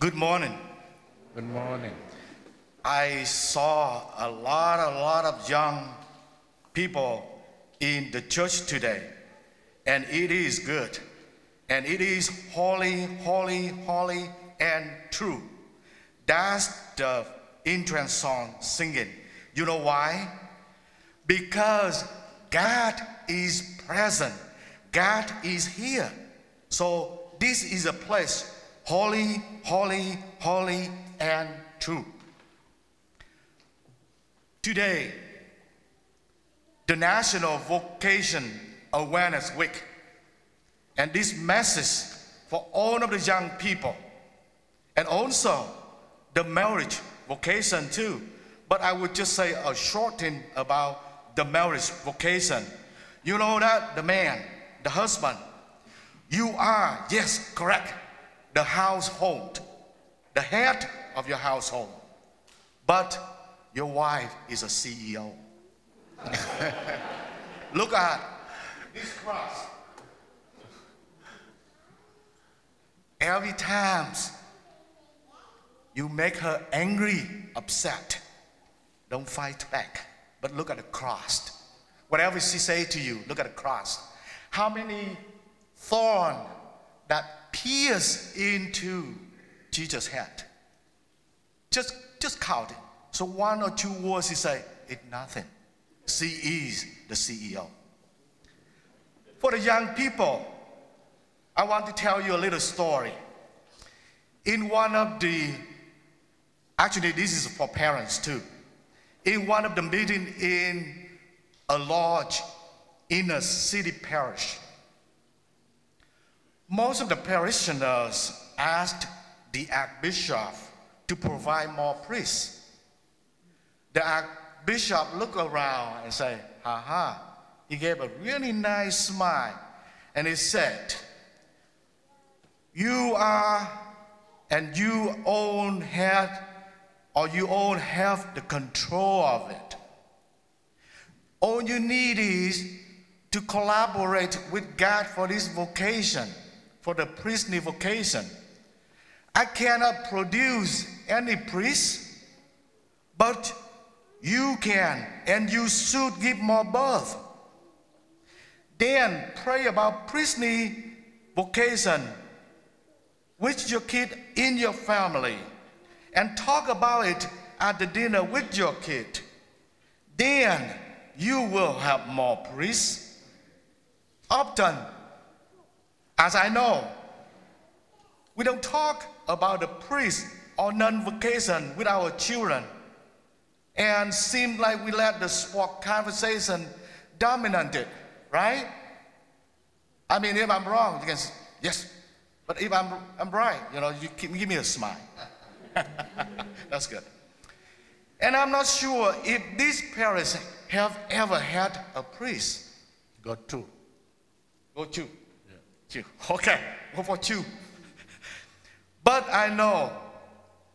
Good morning. Good morning. I saw a lot, a lot of young people in the church today, and it is good. And it is holy, holy, holy, and true. That's the entrance song singing. You know why? Because God is present, God is here. So, this is a place holy, holy, holy, and true. Today, the National Vocation Awareness Week, and this message for all of the young people, and also the marriage vocation too. But I would just say a short thing about the marriage vocation. You know that the man, the husband, you are, yes, correct, the household, the head of your household. But your wife is a CEO. Look at this cross. Every time you make her angry, upset, don't fight back, but look at the cross. Whatever she say to you, look at the cross. How many thorn that pierce into Jesus' head? Just, just count it. So one or two words he say, it's nothing. She is the CEO. For the young people, I want to tell you a little story. In one of the, actually this is for parents too. In one of the meeting in a lodge in a city parish, most of the parishioners asked the archbishop to provide more priests. The archbishop looked around and said, ha ha. He gave a really nice smile and he said, You are and you own have or you own have the control of it. All you need is to collaborate with God for this vocation, for the priestly vocation. I cannot produce any priest, but you can and you should give more birth. Then pray about priestly vocation with your kid in your family and talk about it at the dinner with your kid. Then you will have more priests. Often, as I know, we don't talk about the priest or non-vocation with our children and seem like we let the sport conversation dominate it, right? I mean, if I'm wrong, you can say, yes, but if I'm, I'm right, you know, you give me a smile. That's good. And I'm not sure if these parents have ever had a priest. Got two. Go two. Two. Okay, go for two. but I know,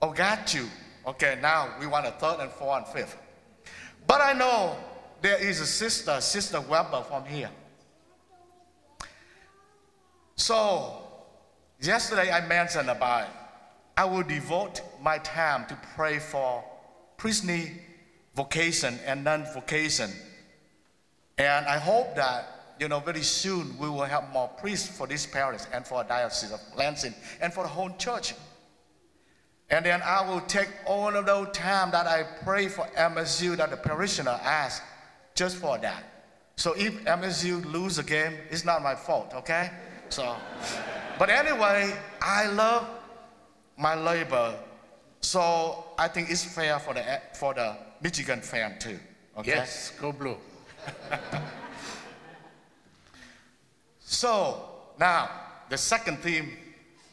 oh, got two. Okay, now we want a third and fourth and fifth. But I know there is a sister, Sister Weber from here. So, yesterday I mentioned about I will devote my time to pray for priestly vocation and non-vocation. And I hope that, you know, very soon we will have more priests for this parish and for Diocese of Lansing and for the whole church. And then I will take all of those time that I pray for MSU that the parishioner asked just for that. So if MSU lose a game, it's not my fault, okay? So, but anyway, I love my labor. So I think it's fair for the, for the Michigan fan too, okay? Yes, go blue. so now, the second theme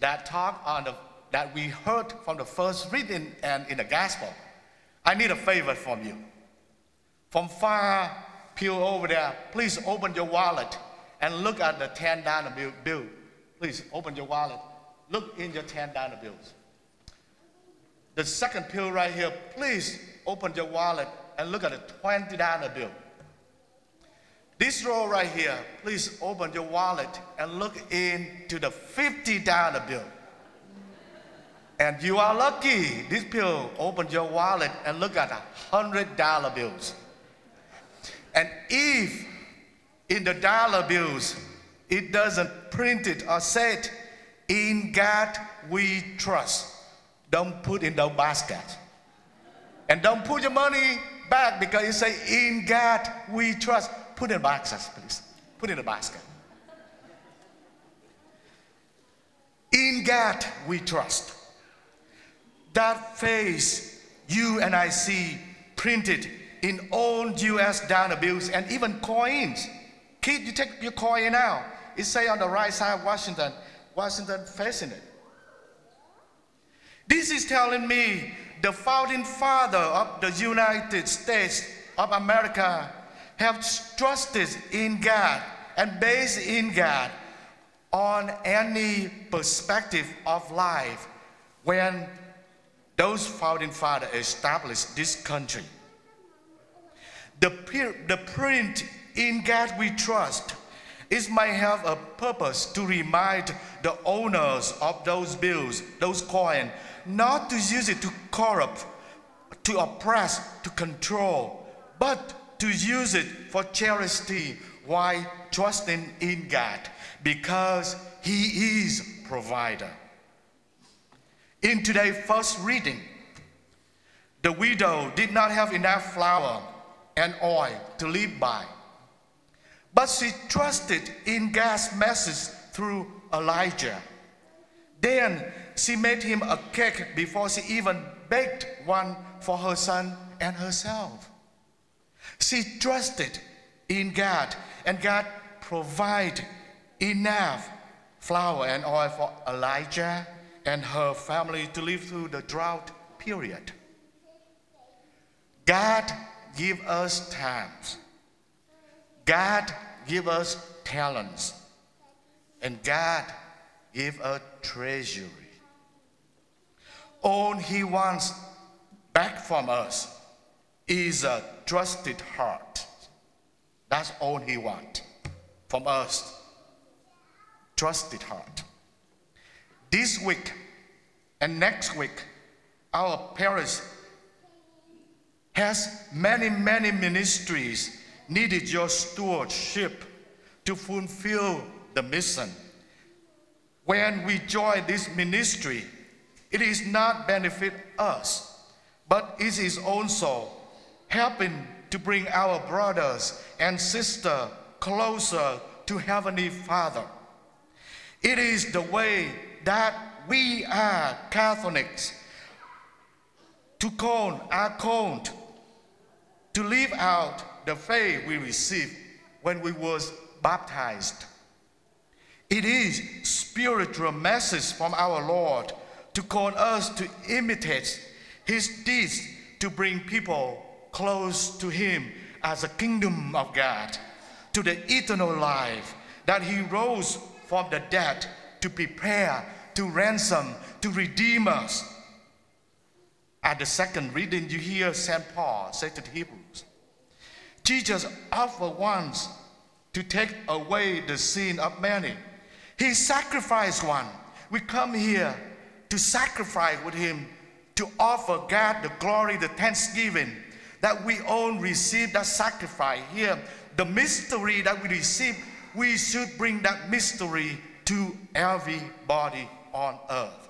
that talk on the that we heard from the first reading and in the gospel. I need a favor from you. From far pew over there, please open your wallet and look at the $10 bill. Please open your wallet. Look in your $10 bills. The second pew right here, please open your wallet and look at the $20 bill. This row right here, please open your wallet and look into the $50 bill. And you are lucky. This bill, opened your wallet and look at a hundred dollar bills. And if in the dollar bills it doesn't print it or say it, in God we trust, don't put in the basket. And don't put your money back because you say, in God we trust. Put in the basket, please. Put in a basket. In God we trust. That face you and I see printed in old US dollar bills and even coins. Kid, you take your coin now. It say on the right side Washington, Washington facing it. This is telling me the founding father of the United States of America have trusted in God and based in God on any perspective of life when those founding fathers established this country. The, the print in God we trust it might have a purpose to remind the owners of those bills, those coins, not to use it to corrupt, to oppress, to control, but to use it for charity while trusting in God because He is provider. In today's first reading, the widow did not have enough flour and oil to live by, but she trusted in God's message through Elijah. Then she made him a cake before she even baked one for her son and herself. She trusted in God, and God provided enough flour and oil for Elijah and her family to live through the drought period. God give us times. God give us talents. And God give us treasury. All he wants back from us is a trusted heart. That's all he wants from us. Trusted heart. This week and next week, our parish has many, many ministries needed your stewardship to fulfill the mission. When we join this ministry, it is not benefit us, but it is also helping to bring our brothers and sisters closer to Heavenly Father. It is the way that we are Catholics to call, are called to live out the faith we received when we was baptized. It is spiritual message from our Lord to call us to imitate his deeds to bring people close to him as a kingdom of God, to the eternal life that he rose from the dead to prepare, to ransom, to redeem us. At the second reading, you hear St. Paul say to the Hebrews, Jesus offered once to take away the sin of many. He sacrificed one. We come here to sacrifice with him, to offer God the glory, the thanksgiving that we all receive that sacrifice here. The mystery that we receive, we should bring that mystery to everybody on earth.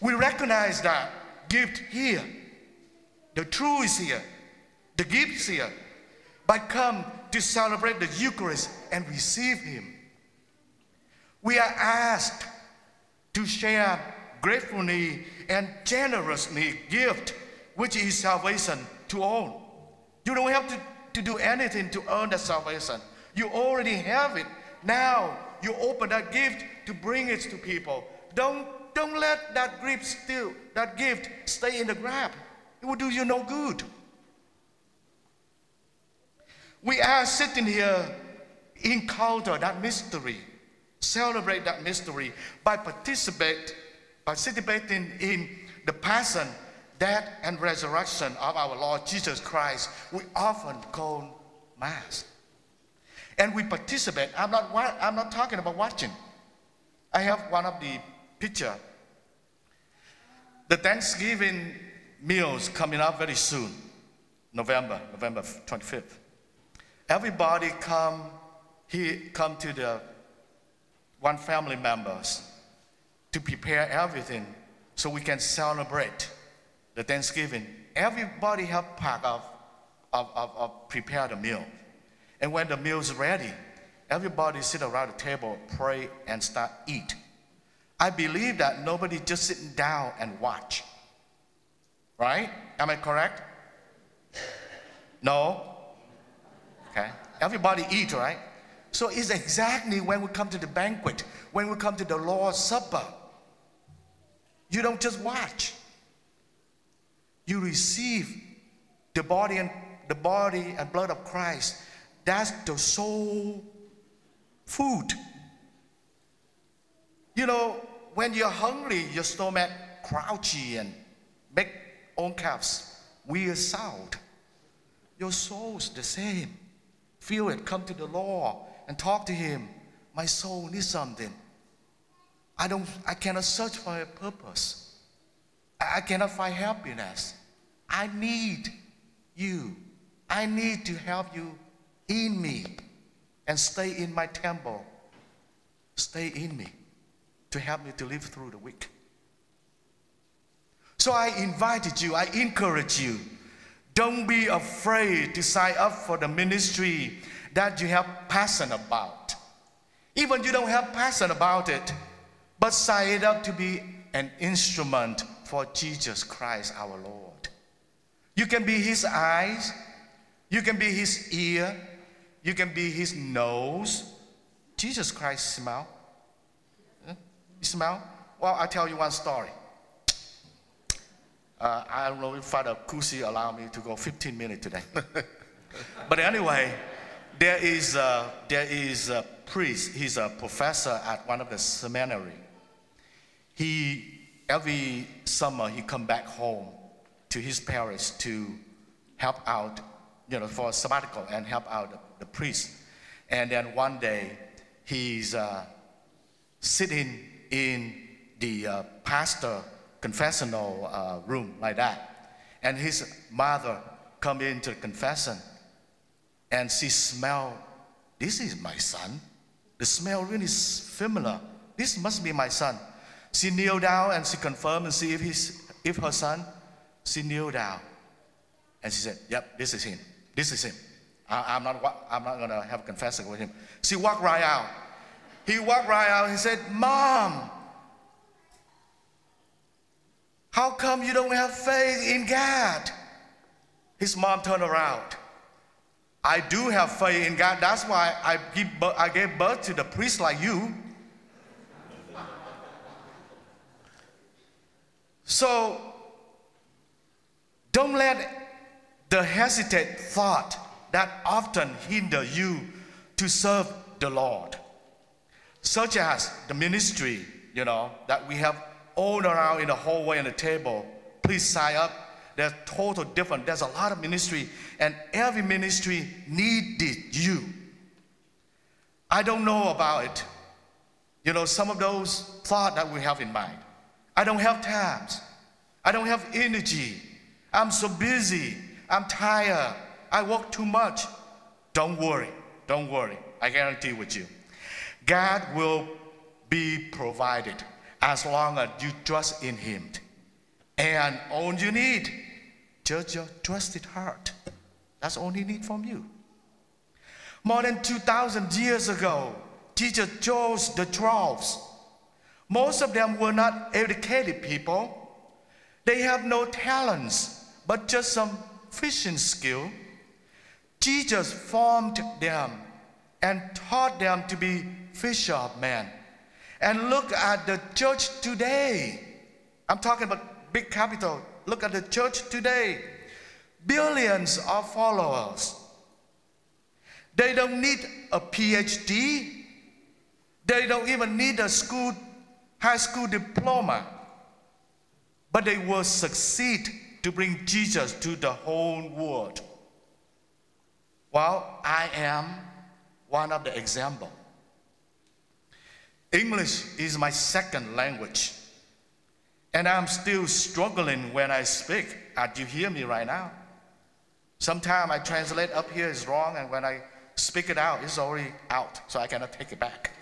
We recognize that gift here. The truth is here. The gift is here. But come to celebrate the Eucharist and receive Him. We are asked to share gratefully and generously gift, which is salvation to all. You don't have to, to do anything to earn the salvation. You already have it. Now you open that gift to bring it to people. Don't, don't let that gift still, that gift stay in the grab. It will do you no good. We are sitting here, encounter that mystery, celebrate that mystery by participate, participating in the passion, death, and resurrection of our Lord Jesus Christ. We often call Mass. And we participate. I'm not, I'm not talking about watching. I have one of the picture. The Thanksgiving meals coming up very soon, November, November 25th. Everybody come, he come to the one family members to prepare everything so we can celebrate the Thanksgiving. Everybody have pack up, of, of, of prepare the meal. And when the meal is ready, everybody sit around the table, pray, and start eat. I believe that nobody just sitting down and watch. Right? Am I correct? No? Okay. Everybody eat, right? So it's exactly when we come to the banquet, when we come to the Lord's Supper. You don't just watch. You receive the body and the body and blood of Christ. That's the soul food. You know, when you're hungry, your stomach crouchy and make own caps, weird sound. Your soul's the same. Feel it, come to the Lord and talk to Him. My soul needs something. I don't I cannot search for a purpose. I cannot find happiness. I need you. I need to have you in me and stay in my temple. Stay in me to help me to live through the week. So I invited you, I encourage you. Don't be afraid to sign up for the ministry that you have passion about. Even you don't have passion about it, but sign up to be an instrument for Jesus Christ our Lord. You can be his eyes, you can be his ear, you can be his nose. Jesus Christ smell. You smell? Well, I'll tell you one story. Uh, I don't know if Father Kusi allowed me to go 15 minutes today. but anyway, there is, a, there is a priest, he's a professor at one of the seminary. He, every summer, he come back home to his parish to help out, you know, for sabbatical and help out the, the priest. And then one day, he's uh, sitting in the uh, pastor confessional uh, room like that. And his mother come into the confession and she smell, this is my son. The smell really is familiar. This must be my son. She kneel down and she confirm and see if he's, if her son. She kneel down and she said, yep, this is him. This is him. I, am not, I'm not gonna have a confession with him. She walked right out. He walked right out. He said, Mom, how come you don't have faith in God? His mom turned around. I do have faith in God. That's why I, give, I gave birth to the priest like you. So don't let the hesitant thought that often hinder you to serve the Lord, such as the ministry, you know, that we have all around in the hallway and the table. Please sign up. They're total different. There's a lot of ministry, and every ministry needed you. I don't know about it. You know, some of those thoughts that we have in mind. I don't have time. I don't have energy. I'm so busy. I'm tired. I work too much. Don't worry. Don't worry. I guarantee with you. God will be provided as long as you trust in Him. And all you need, just your trusted heart. That's all He needs from you. More than 2,000 years ago, Jesus chose the 12. Most of them were not educated people. They have no talents, but just some fishing skill. Jesus formed them and taught them to be fishermen. And look at the church today. I'm talking about big capital. Look at the church today. Billions of followers. They don't need a PhD. They don't even need a school, high school diploma. But they will succeed to bring Jesus to the whole world. Well, I am one of the example. English is my second language. And I'm still struggling when I speak. Uh, as you hear me right now. Sometimes I translate up here is wrong, and when I speak it out, it's already out, so I cannot take it back.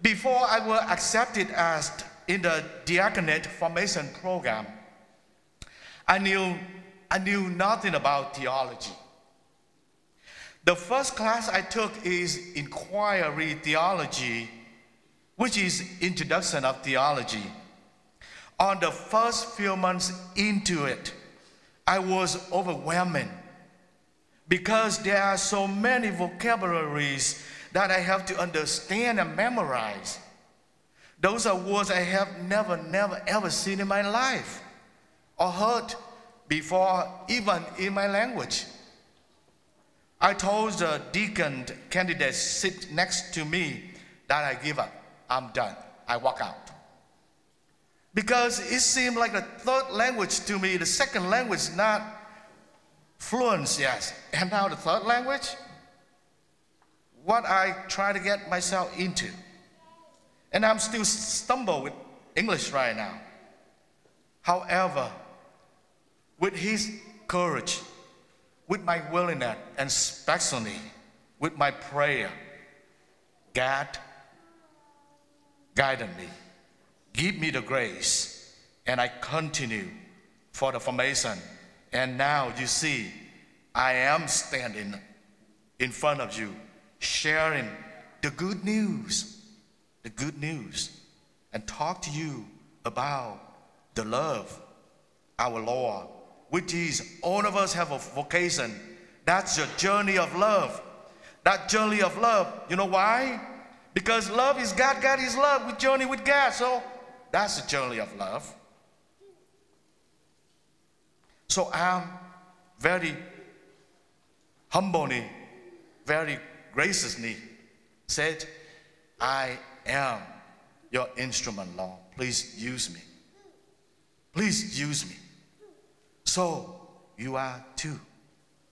Before I was accepted as in the diaconate formation program, I knew, I knew nothing about theology. The first class I took is inquiry theology, which is introduction of theology. On the first few months into it, I was overwhelming because there are so many vocabularies that I have to understand and memorize. Those are words I have never, never, ever seen in my life or heard before, even in my language. I told the deacon candidate sit next to me that I give up. I'm done. I walk out. Because it seemed like a third language to me. The second language not fluent, yes. And now the third language? What I try to get myself into. And I'm still stumble with English right now. However, with his courage, with my willingness, and especially with my prayer, God guided me, give me the grace, and I continue for the formation. And now you see, I am standing in front of you, sharing the good news, the good news, and talk to you about the love, our Lord which is all of us have a vocation. That's your journey of love. That journey of love. You know why? Because love is God, God is love. We journey with God. So that's the journey of love. So I'm very humbly, very graciously said, I am your instrument, Lord. Please use me. Please use me. So you are too.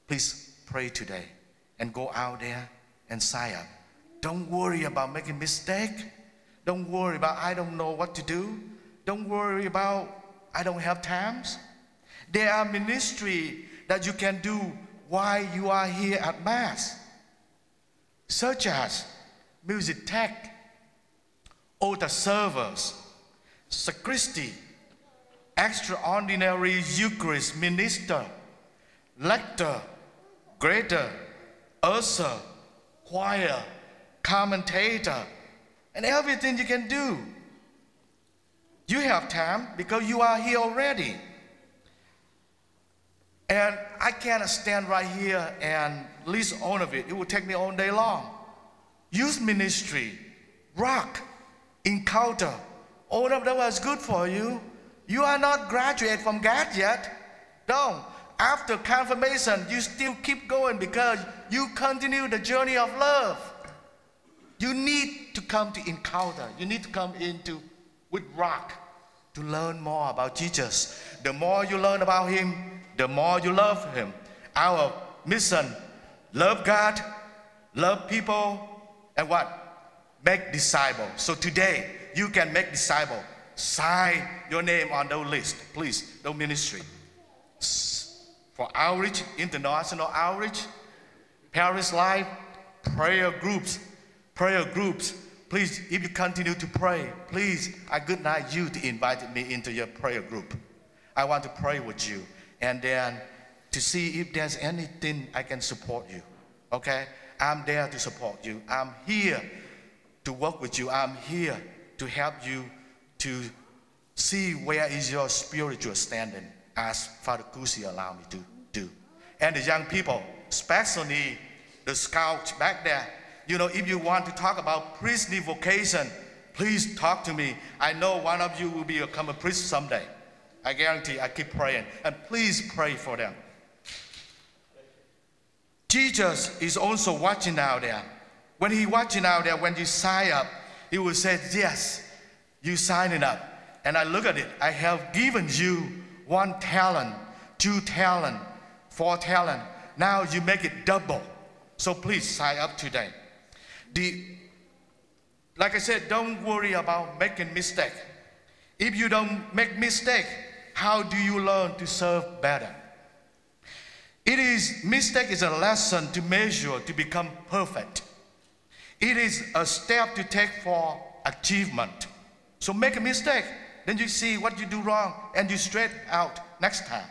Please pray today and go out there and sign up. Don't worry about making mistake. Don't worry about I don't know what to do. Don't worry about I don't have times. There are ministry that you can do while you are here at Mass, such as music tech, altar servers, sacristy, extraordinary Eucharist minister, lector, greater, usher, choir, commentator, and everything you can do. You have time because you are here already. And I can't stand right here and list all of it. It will take me all day long. Youth ministry, rock, encounter, all of that was good for you. You are not graduate from God yet. Don't. After confirmation, you still keep going because you continue the journey of love. You need to come to encounter. You need to come into with rock to learn more about Jesus. The more you learn about him, the more you love him. Our mission, love God, love people, and what? Make disciples. So today, you can make disciples sign your name on those list, please, those ministry. For outreach, international outreach, Paris Life, prayer groups, prayer groups. Please, if you continue to pray, please, I good night you to invite me into your prayer group. I want to pray with you and then to see if there's anything I can support you. Okay? I'm there to support you. I'm here to work with you. I'm here to help you to see where is your spiritual standing as Father Kusi allowed me to do. And the young people, especially the scouts back there, you know, if you want to talk about priestly vocation, please talk to me. I know one of you will become uh, a priest someday. I guarantee I keep praying. And please pray for them. Jesus is also watching out there. When he watching out there, when you sign up, he will say, yes, you sign it up. And I look at it, I have given you one talent, two talent, four talent. Now you make it double. So please sign up today. The like I said, don't worry about making mistake. If you don't make mistake, how do you learn to serve better? It is mistake is a lesson to measure to become perfect. It is a step to take for achievement. So make a mistake, then you see what you do wrong and you straight out next time.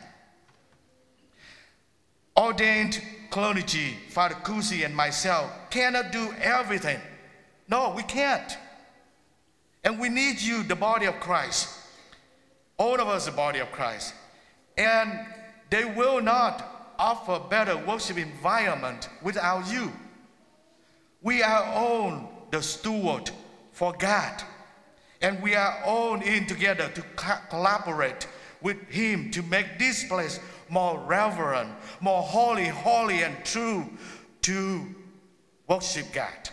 Ordained clergy, Father Kusi and myself cannot do everything. No, we can't. And we need you, the body of Christ. All of us, the body of Christ. And they will not offer better worship environment without you. We are on the steward for God. And we are all in together to co- collaborate with Him to make this place more reverent, more holy, holy, and true to worship God,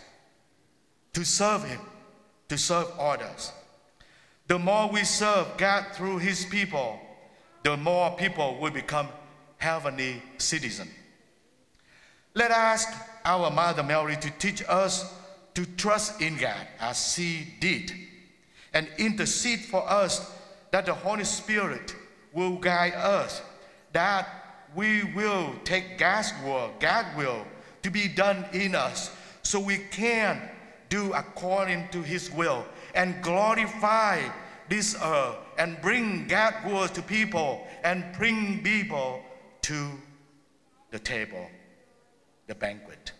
to serve Him, to serve others. The more we serve God through His people, the more people will become heavenly citizens. Let us ask our Mother Mary to teach us to trust in God as she did and intercede for us that the Holy Spirit will guide us, that we will take God's word, God's will to be done in us so we can do according to His will and glorify this earth and bring God's word to people and bring people to the table, the banquet.